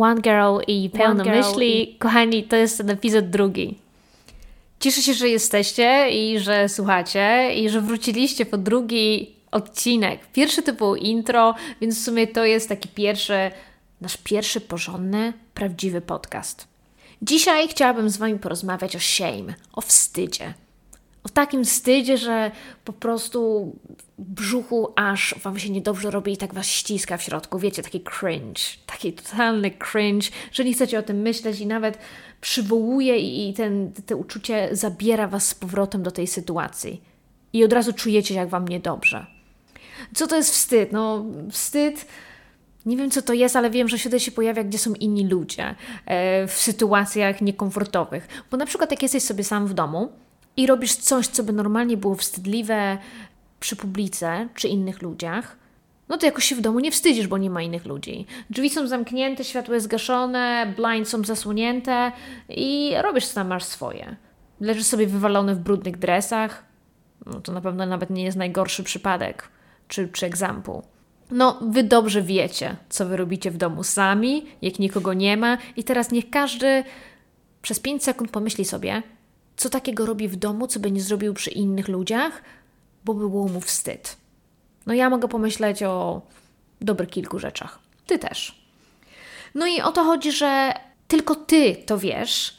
One Girl i Pełno Myśli. Kochani, to jest ten epizod drugi. Cieszę się, że jesteście i że słuchacie i że wróciliście po drugi odcinek. Pierwszy to było intro, więc w sumie to jest taki pierwszy, nasz pierwszy porządny, prawdziwy podcast. Dzisiaj chciałabym z Wami porozmawiać o shame, o wstydzie. O takim wstydzie, że po prostu brzuchu aż Wam się niedobrze robi i tak Was ściska w środku. Wiecie, taki cringe, taki totalny cringe, że nie chcecie o tym myśleć i nawet przywołuje i ten, te uczucie zabiera Was z powrotem do tej sytuacji. I od razu czujecie, jak Wam niedobrze. Co to jest wstyd? No, wstyd nie wiem, co to jest, ale wiem, że wtedy się pojawia, gdzie są inni ludzie, e, w sytuacjach niekomfortowych. Bo na przykład, jak jesteś sobie sam w domu i robisz coś, co by normalnie było wstydliwe przy publice czy innych ludziach, no to jakoś się w domu nie wstydzisz, bo nie ma innych ludzi. Drzwi są zamknięte, światło jest zgaszone, blind są zasłonięte i robisz tam masz swoje. Leżysz sobie wywalony w brudnych dresach, no to na pewno nawet nie jest najgorszy przypadek czy, czy egzample. No, wy dobrze wiecie, co wy robicie w domu sami, jak nikogo nie ma, i teraz niech każdy przez 5 sekund pomyśli sobie, co takiego robi w domu, co by nie zrobił przy innych ludziach, bo by było mu wstyd. No, ja mogę pomyśleć o dobrych kilku rzeczach. Ty też. No i o to chodzi, że tylko ty to wiesz,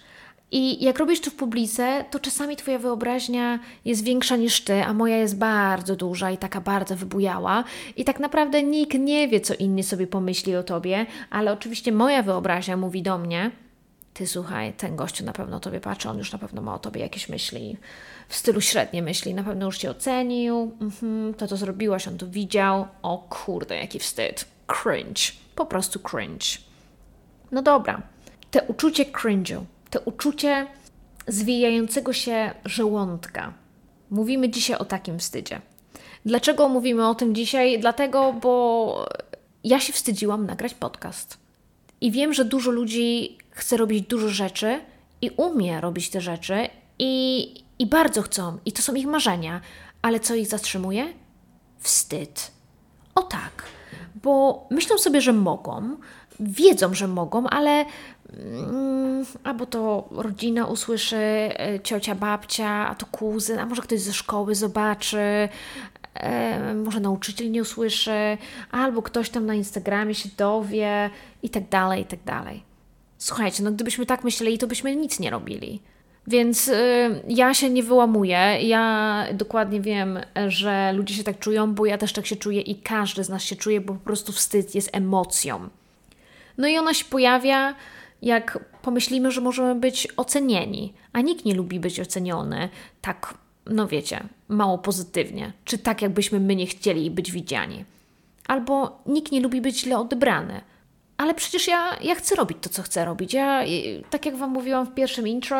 i jak robisz to w publice, to czasami Twoja wyobraźnia jest większa niż Ty, a moja jest bardzo duża i taka bardzo wybujała. I tak naprawdę nikt nie wie, co inni sobie pomyśli o Tobie, ale oczywiście moja wyobraźnia mówi do mnie, Ty słuchaj, ten gościu na pewno Tobie patrzy, on już na pewno ma o Tobie jakieś myśli, w stylu średnie myśli, na pewno już Cię ocenił, mhm, to to zrobiłaś, on to widział, o kurde, jaki wstyd, cringe, po prostu cringe. No dobra, te uczucie cringe'u, to uczucie zwijającego się żołądka. Mówimy dzisiaj o takim wstydzie. Dlaczego mówimy o tym dzisiaj? Dlatego, bo ja się wstydziłam nagrać podcast. I wiem, że dużo ludzi chce robić dużo rzeczy i umie robić te rzeczy i, i bardzo chcą, i to są ich marzenia, ale co ich zatrzymuje? Wstyd. O tak, bo myślą sobie, że mogą, wiedzą, że mogą, ale mm, albo to rodzina usłyszy, e, ciocia, babcia, a to kuzyn, a może ktoś ze szkoły zobaczy, e, może nauczyciel nie usłyszy, albo ktoś tam na Instagramie się dowie i tak dalej, i tak dalej. Słuchajcie, no gdybyśmy tak myśleli, to byśmy nic nie robili. Więc y, ja się nie wyłamuję. Ja dokładnie wiem, że ludzie się tak czują, bo ja też tak się czuję i każdy z nas się czuje, bo po prostu wstyd jest emocją. No i ona się pojawia, jak pomyślimy, że możemy być ocenieni, a nikt nie lubi być oceniony tak, no wiecie, mało pozytywnie, czy tak, jakbyśmy my nie chcieli być widziani. Albo nikt nie lubi być źle odebrany. Ale przecież ja, ja chcę robić to, co chcę robić. Ja, tak jak Wam mówiłam w pierwszym intro,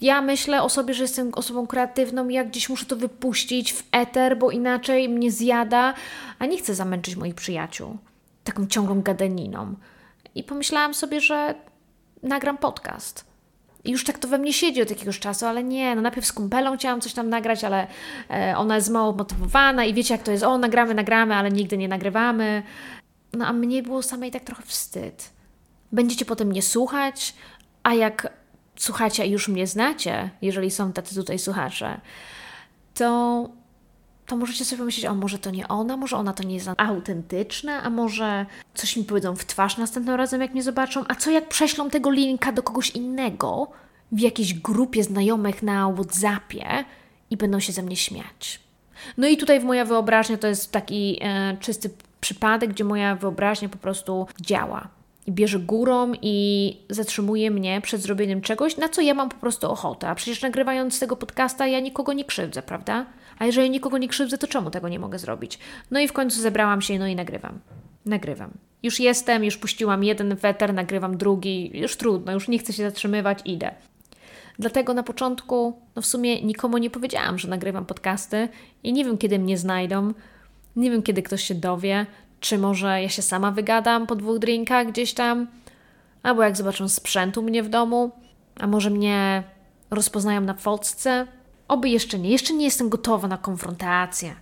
ja myślę o sobie, że jestem osobą kreatywną i jak gdzieś muszę to wypuścić w eter, bo inaczej mnie zjada, a nie chcę zamęczyć moich przyjaciół taką ciągłą gadaniną. I pomyślałam sobie, że nagram podcast. I już tak to we mnie siedzi od jakiegoś czasu, ale nie, no najpierw z kumpelą chciałam coś tam nagrać, ale e, ona jest mało motywowana i wiecie jak to jest, o nagramy, nagramy, ale nigdy nie nagrywamy. No a mnie było samej tak trochę wstyd. Będziecie potem mnie słuchać, a jak słuchacie i już mnie znacie, jeżeli są tacy tutaj słuchacze, to to możecie sobie pomyśleć, o może to nie ona, może ona to nie jest autentyczna, a może coś mi powiedzą w twarz następnym razem, jak mnie zobaczą, a co jak prześlą tego linka do kogoś innego w jakiejś grupie znajomych na Whatsappie i będą się ze mnie śmiać. No i tutaj w moja wyobraźnia to jest taki e, czysty przypadek, gdzie moja wyobraźnia po prostu działa i bierze górą i zatrzymuje mnie przed zrobieniem czegoś, na co ja mam po prostu ochotę. A przecież nagrywając tego podcasta ja nikogo nie krzywdzę, prawda? A jeżeli nikogo nie krzywdzę, to czemu tego nie mogę zrobić? No i w końcu zebrałam się, no i nagrywam. Nagrywam. Już jestem, już puściłam jeden weter, nagrywam drugi, już trudno, już nie chcę się zatrzymywać, idę. Dlatego na początku, no w sumie nikomu nie powiedziałam, że nagrywam podcasty i nie wiem, kiedy mnie znajdą, nie wiem, kiedy ktoś się dowie, czy może ja się sama wygadam po dwóch drinkach gdzieś tam, albo jak zobaczą sprzętu mnie w domu, a może mnie rozpoznają na fotce, Oby jeszcze nie. Jeszcze nie jestem gotowa na konfrontację.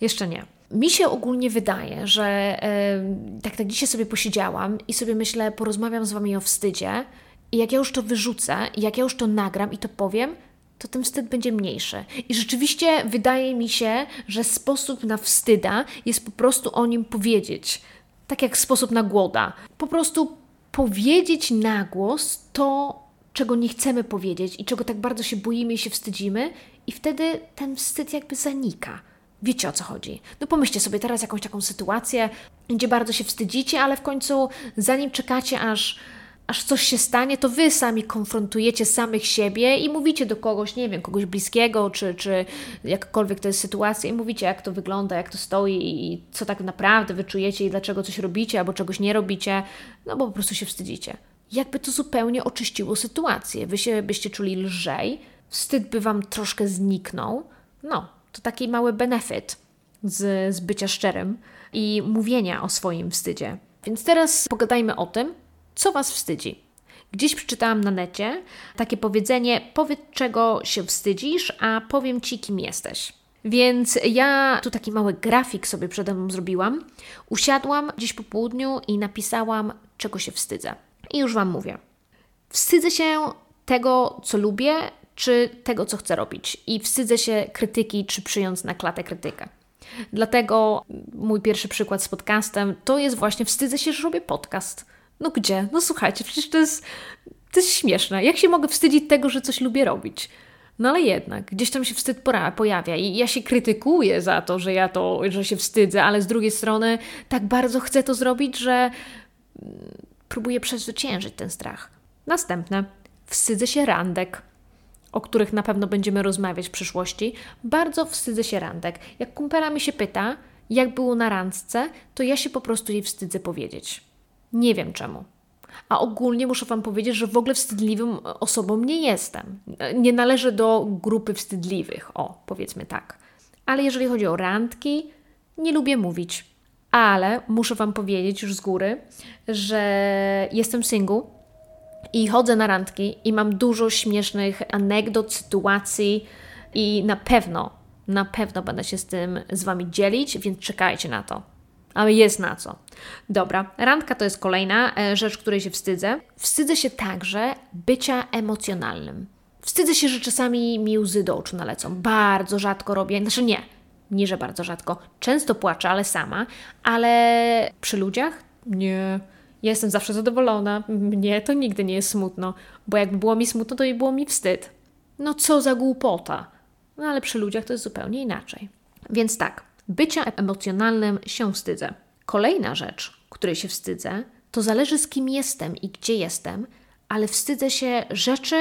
Jeszcze nie. Mi się ogólnie wydaje, że e, tak, tak dzisiaj sobie posiedziałam i sobie myślę, porozmawiam z Wami o wstydzie i jak ja już to wyrzucę, i jak ja już to nagram i to powiem, to ten wstyd będzie mniejszy. I rzeczywiście wydaje mi się, że sposób na wstyda jest po prostu o nim powiedzieć. Tak jak sposób na głoda. Po prostu powiedzieć na głos to, czego nie chcemy powiedzieć i czego tak bardzo się boimy i się wstydzimy, i wtedy ten wstyd jakby zanika. Wiecie o co chodzi. No pomyślcie sobie teraz jakąś taką sytuację, gdzie bardzo się wstydzicie, ale w końcu zanim czekacie aż aż coś się stanie, to wy sami konfrontujecie samych siebie i mówicie do kogoś, nie wiem, kogoś bliskiego, czy, czy jakkolwiek to jest sytuacja, i mówicie, jak to wygląda, jak to stoi i co tak naprawdę wyczujecie i dlaczego coś robicie albo czegoś nie robicie, no bo po prostu się wstydzicie. Jakby to zupełnie oczyściło sytuację. Wy się byście czuli lżej, wstyd by wam troszkę zniknął. No, to taki mały benefit z, z bycia szczerym i mówienia o swoim wstydzie. Więc teraz pogadajmy o tym, co Was wstydzi? Gdzieś przeczytałam na necie takie powiedzenie: powiedz, czego się wstydzisz, a powiem Ci, kim jesteś. Więc ja tu taki mały grafik sobie przede mną zrobiłam. Usiadłam dziś po południu i napisałam, czego się wstydzę. I już Wam mówię. Wstydzę się tego, co lubię, czy tego, co chcę robić. I wstydzę się krytyki, czy przyjąć na klatę krytykę. Dlatego mój pierwszy przykład z podcastem to jest właśnie wstydzę się, że robię podcast. No gdzie? No słuchajcie, przecież to jest, to jest śmieszne. Jak się mogę wstydzić tego, że coś lubię robić? No ale jednak, gdzieś tam się wstyd pojawia i ja się krytykuję za to, że ja to, że się wstydzę, ale z drugiej strony tak bardzo chcę to zrobić, że mm, próbuję przezwyciężyć ten strach. Następne. Wstydzę się randek, o których na pewno będziemy rozmawiać w przyszłości. Bardzo wstydzę się randek. Jak kumpela mi się pyta, jak było na randce, to ja się po prostu jej wstydzę powiedzieć. Nie wiem czemu. A ogólnie muszę Wam powiedzieć, że w ogóle wstydliwym osobą nie jestem. Nie należę do grupy wstydliwych, o, powiedzmy tak. Ale jeżeli chodzi o randki, nie lubię mówić. Ale muszę Wam powiedzieć już z góry, że jestem single i chodzę na randki i mam dużo śmiesznych anegdot, sytuacji i na pewno, na pewno będę się z tym z Wami dzielić, więc czekajcie na to ale jest na co. Dobra, randka to jest kolejna e, rzecz, której się wstydzę. Wstydzę się także bycia emocjonalnym. Wstydzę się, że czasami mi łzy do oczu nalecą. Bardzo rzadko robię, znaczy nie, nie, że bardzo rzadko. Często płaczę, ale sama, ale przy ludziach nie. Jestem zawsze zadowolona. Mnie to nigdy nie jest smutno, bo jakby było mi smutno, to i było mi wstyd. No co za głupota. No ale przy ludziach to jest zupełnie inaczej. Więc tak, Bycia emocjonalnym się wstydzę. Kolejna rzecz, której się wstydzę, to zależy z kim jestem i gdzie jestem, ale wstydzę się rzeczy,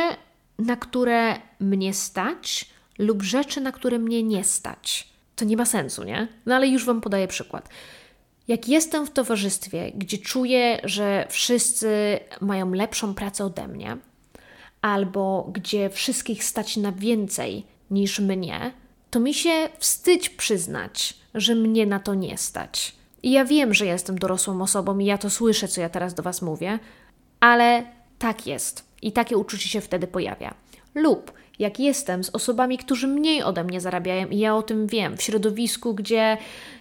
na które mnie stać lub rzeczy, na które mnie nie stać. To nie ma sensu, nie? No ale już Wam podaję przykład. Jak jestem w towarzystwie, gdzie czuję, że wszyscy mają lepszą pracę ode mnie, albo gdzie wszystkich stać na więcej niż mnie, to mi się wstydź przyznać, że mnie na to nie stać. I ja wiem, że jestem dorosłą osobą i ja to słyszę, co ja teraz do Was mówię, ale tak jest i takie uczucie się wtedy pojawia. Lub jak jestem z osobami, którzy mniej ode mnie zarabiają i ja o tym wiem, w środowisku, gdzie,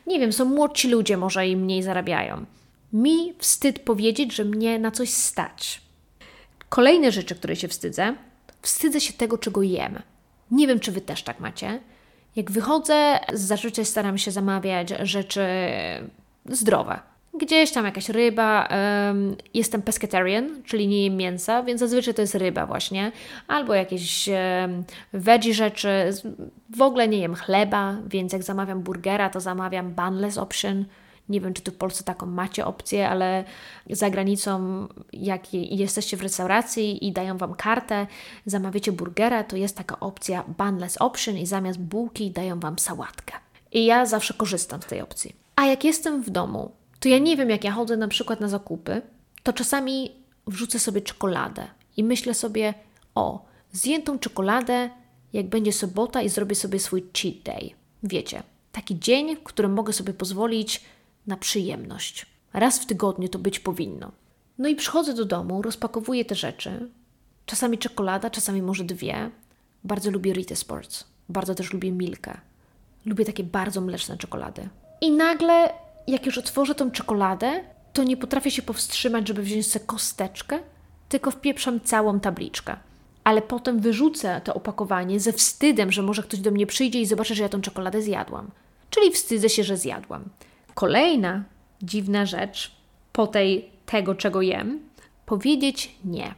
nie wiem, są młodsi ludzie może i mniej zarabiają. Mi wstyd powiedzieć, że mnie na coś stać. Kolejne rzeczy, które się wstydzę, wstydzę się tego, czego jem. Nie wiem, czy Wy też tak macie. Jak wychodzę, zazwyczaj staram się zamawiać rzeczy zdrowe. Gdzieś tam jakaś ryba. Jestem pescatarian, czyli nie jem mięsa, więc zazwyczaj to jest ryba właśnie. Albo jakieś veggie rzeczy. W ogóle nie jem chleba, więc jak zamawiam burgera, to zamawiam bunless option nie wiem, czy tu w Polsce taką macie opcję, ale za granicą, jak jesteście w restauracji i dają Wam kartę, zamawiacie burgera, to jest taka opcja bunless option i zamiast bułki dają Wam sałatkę. I ja zawsze korzystam z tej opcji. A jak jestem w domu, to ja nie wiem, jak ja chodzę na przykład na zakupy, to czasami wrzucę sobie czekoladę i myślę sobie, o, zjem tą czekoladę, jak będzie sobota i zrobię sobie swój cheat day. Wiecie, taki dzień, w którym mogę sobie pozwolić na przyjemność. Raz w tygodniu to być powinno. No i przychodzę do domu, rozpakowuję te rzeczy. Czasami czekolada, czasami może dwie. Bardzo lubię Rite Sports. Bardzo też lubię Milkę. Lubię takie bardzo mleczne czekolady. I nagle, jak już otworzę tą czekoladę, to nie potrafię się powstrzymać, żeby wziąć sobie kosteczkę, tylko wpieprzam całą tabliczkę. Ale potem wyrzucę to opakowanie ze wstydem, że może ktoś do mnie przyjdzie i zobaczy, że ja tą czekoladę zjadłam. Czyli wstydzę się, że zjadłam. Kolejna dziwna rzecz po tej tego, czego jem, powiedzieć nie.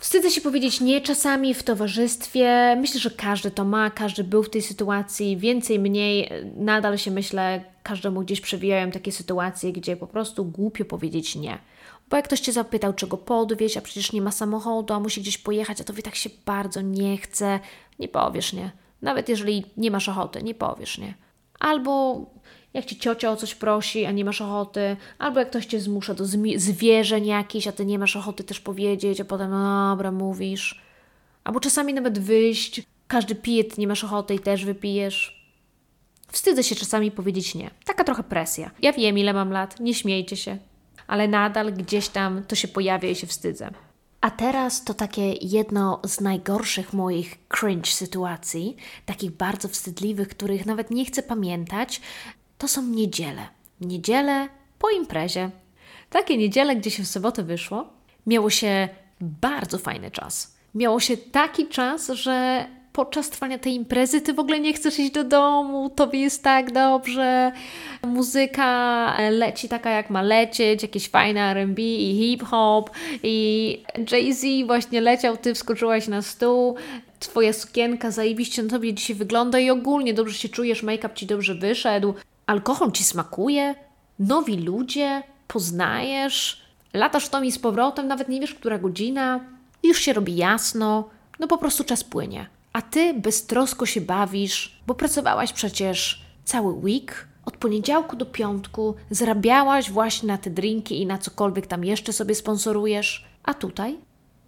Wstydzę się powiedzieć nie czasami w towarzystwie. Myślę, że każdy to ma, każdy był w tej sytuacji, więcej, mniej. Nadal się myślę, każdemu gdzieś przewijają takie sytuacje, gdzie po prostu głupio powiedzieć nie. Bo jak ktoś cię zapytał, czego podwieźć, a przecież nie ma samochodu, a musi gdzieś pojechać, a to tak się bardzo nie chce, nie powiesz nie. Nawet jeżeli nie masz ochoty, nie powiesz nie. Albo jak ci ciocia o coś prosi, a nie masz ochoty, albo jak ktoś cię zmusza do zwierzeń jakichś, a ty nie masz ochoty też powiedzieć, a potem, no dobra, mówisz. Albo czasami nawet wyjść, każdy pije, ty nie masz ochoty i też wypijesz. Wstydzę się czasami powiedzieć nie. Taka trochę presja. Ja wiem, ile mam lat, nie śmiejcie się. Ale nadal gdzieś tam to się pojawia i się wstydzę. A teraz to takie jedno z najgorszych moich cringe sytuacji, takich bardzo wstydliwych, których nawet nie chcę pamiętać, to są niedziele. Niedziele po imprezie. Takie niedziele, gdzie się w sobotę wyszło, miało się bardzo fajny czas. Miało się taki czas, że podczas trwania tej imprezy ty w ogóle nie chcesz iść do domu, tobie jest tak dobrze, muzyka leci taka jak ma lecieć, jakieś fajne R&B i hip-hop i Jay-Z właśnie leciał, ty wskoczyłaś na stół, twoja sukienka zajebiście na tobie dzisiaj wygląda i ogólnie dobrze się czujesz, make-up ci dobrze wyszedł, alkohol ci smakuje, nowi ludzie, poznajesz, latasz w tom i z powrotem, nawet nie wiesz, która godzina, już się robi jasno, no po prostu czas płynie. A ty beztrosko się bawisz, bo pracowałaś przecież cały week, od poniedziałku do piątku, zarabiałaś właśnie na te drinki i na cokolwiek tam jeszcze sobie sponsorujesz, a tutaj,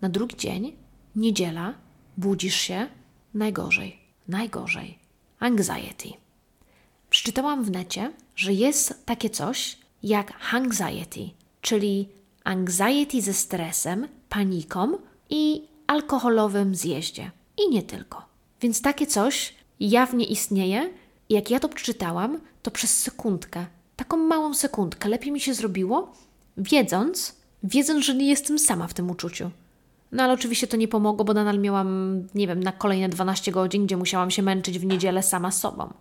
na drugi dzień, niedziela, budzisz się, najgorzej, najgorzej, anxiety. Przeczytałam w necie, że jest takie coś jak anxiety, czyli anxiety ze stresem, paniką i alkoholowym zjeździe. I nie tylko. Więc takie coś jawnie istnieje. Jak ja to przeczytałam, to przez sekundkę, taką małą sekundkę, lepiej mi się zrobiło, wiedząc, wiedząc, że nie jestem sama w tym uczuciu. No ale oczywiście to nie pomogło, bo nadal miałam, nie wiem, na kolejne 12 godzin, gdzie musiałam się męczyć w niedzielę sama sobą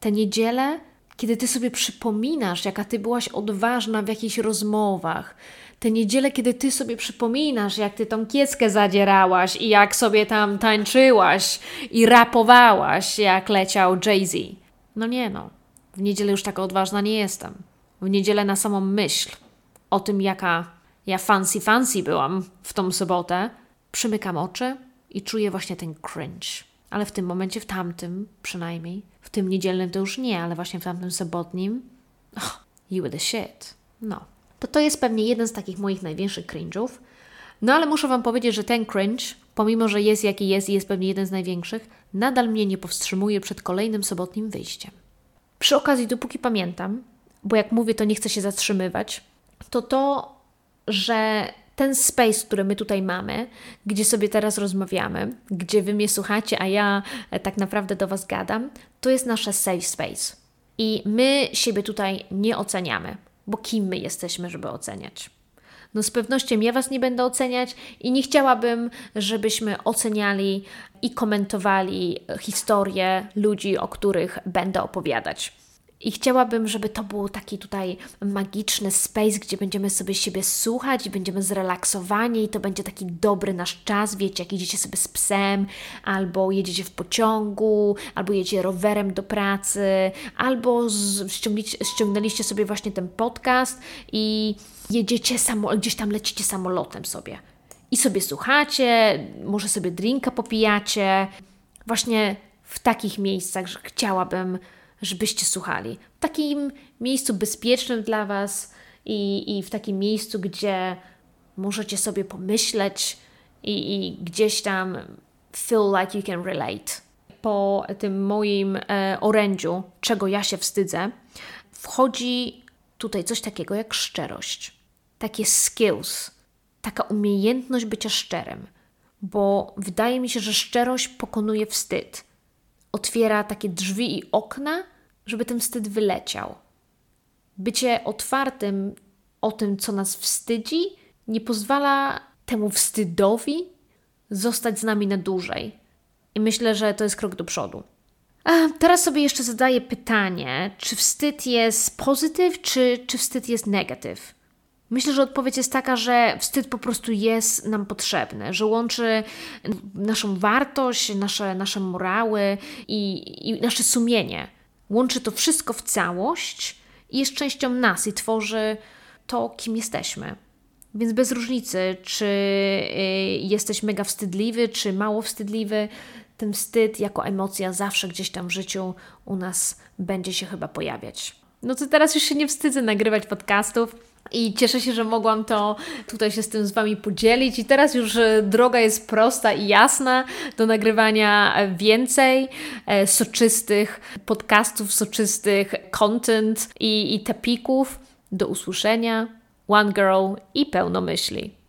te niedziele, kiedy ty sobie przypominasz, jaka ty byłaś odważna w jakichś rozmowach, te niedziele, kiedy ty sobie przypominasz, jak ty tą kieckę zadzierałaś i jak sobie tam tańczyłaś i rapowałaś, jak leciał Jay-Z. No nie no, w niedzielę już taka odważna nie jestem. W niedzielę na samą myśl o tym, jaka ja fancy fancy byłam w tą sobotę, przymykam oczy i czuję właśnie ten cringe. Ale w tym momencie, w tamtym przynajmniej, w tym niedzielnym to już nie, ale właśnie w tamtym sobotnim, oh, you were the shit. No. To to jest pewnie jeden z takich moich największych cringe'ów. No ale muszę Wam powiedzieć, że ten cringe, pomimo że jest jaki jest i jest pewnie jeden z największych, nadal mnie nie powstrzymuje przed kolejnym sobotnim wyjściem. Przy okazji, dopóki pamiętam, bo jak mówię, to nie chcę się zatrzymywać, to to, że ten space, który my tutaj mamy, gdzie sobie teraz rozmawiamy, gdzie Wy mnie słuchacie, a ja e, tak naprawdę do Was gadam, to jest nasze safe space. I my siebie tutaj nie oceniamy, bo kim my jesteśmy, żeby oceniać? No z pewnością ja Was nie będę oceniać i nie chciałabym, żebyśmy oceniali i komentowali historie ludzi, o których będę opowiadać. I chciałabym, żeby to był taki tutaj magiczny space, gdzie będziemy sobie siebie słuchać i będziemy zrelaksowani i to będzie taki dobry nasz czas, wiecie, jak idziecie sobie z psem, albo jedziecie w pociągu, albo jedziecie rowerem do pracy, albo ściągnęliście sobie właśnie ten podcast i jedziecie samo, gdzieś tam lecicie samolotem sobie. I sobie słuchacie, może sobie drinka popijacie. Właśnie w takich miejscach, że chciałabym żebyście słuchali. W takim miejscu bezpiecznym dla Was i, i w takim miejscu, gdzie możecie sobie pomyśleć i, i gdzieś tam feel like you can relate. Po tym moim e, orędziu, czego ja się wstydzę, wchodzi tutaj coś takiego jak szczerość. Takie skills, taka umiejętność bycia szczerym, bo wydaje mi się, że szczerość pokonuje wstyd otwiera takie drzwi i okna, żeby ten wstyd wyleciał. Bycie otwartym o tym, co nas wstydzi, nie pozwala temu wstydowi zostać z nami na dłużej. I myślę, że to jest krok do przodu. A teraz sobie jeszcze zadaję pytanie, czy wstyd jest pozytyw, czy, czy wstyd jest negatyw? Myślę, że odpowiedź jest taka, że wstyd po prostu jest nam potrzebny, że łączy naszą wartość, nasze, nasze morały i, i nasze sumienie. Łączy to wszystko w całość i jest częścią nas i tworzy to, kim jesteśmy. Więc bez różnicy, czy y, jesteś mega wstydliwy, czy mało wstydliwy, ten wstyd jako emocja zawsze gdzieś tam w życiu u nas będzie się chyba pojawiać. No to teraz już się nie wstydzę nagrywać podcastów. I cieszę się, że mogłam to tutaj się z tym z Wami podzielić. I teraz już e, droga jest prosta i jasna do nagrywania więcej e, soczystych podcastów, soczystych content i, i. Do usłyszenia. One Girl i pełno myśli.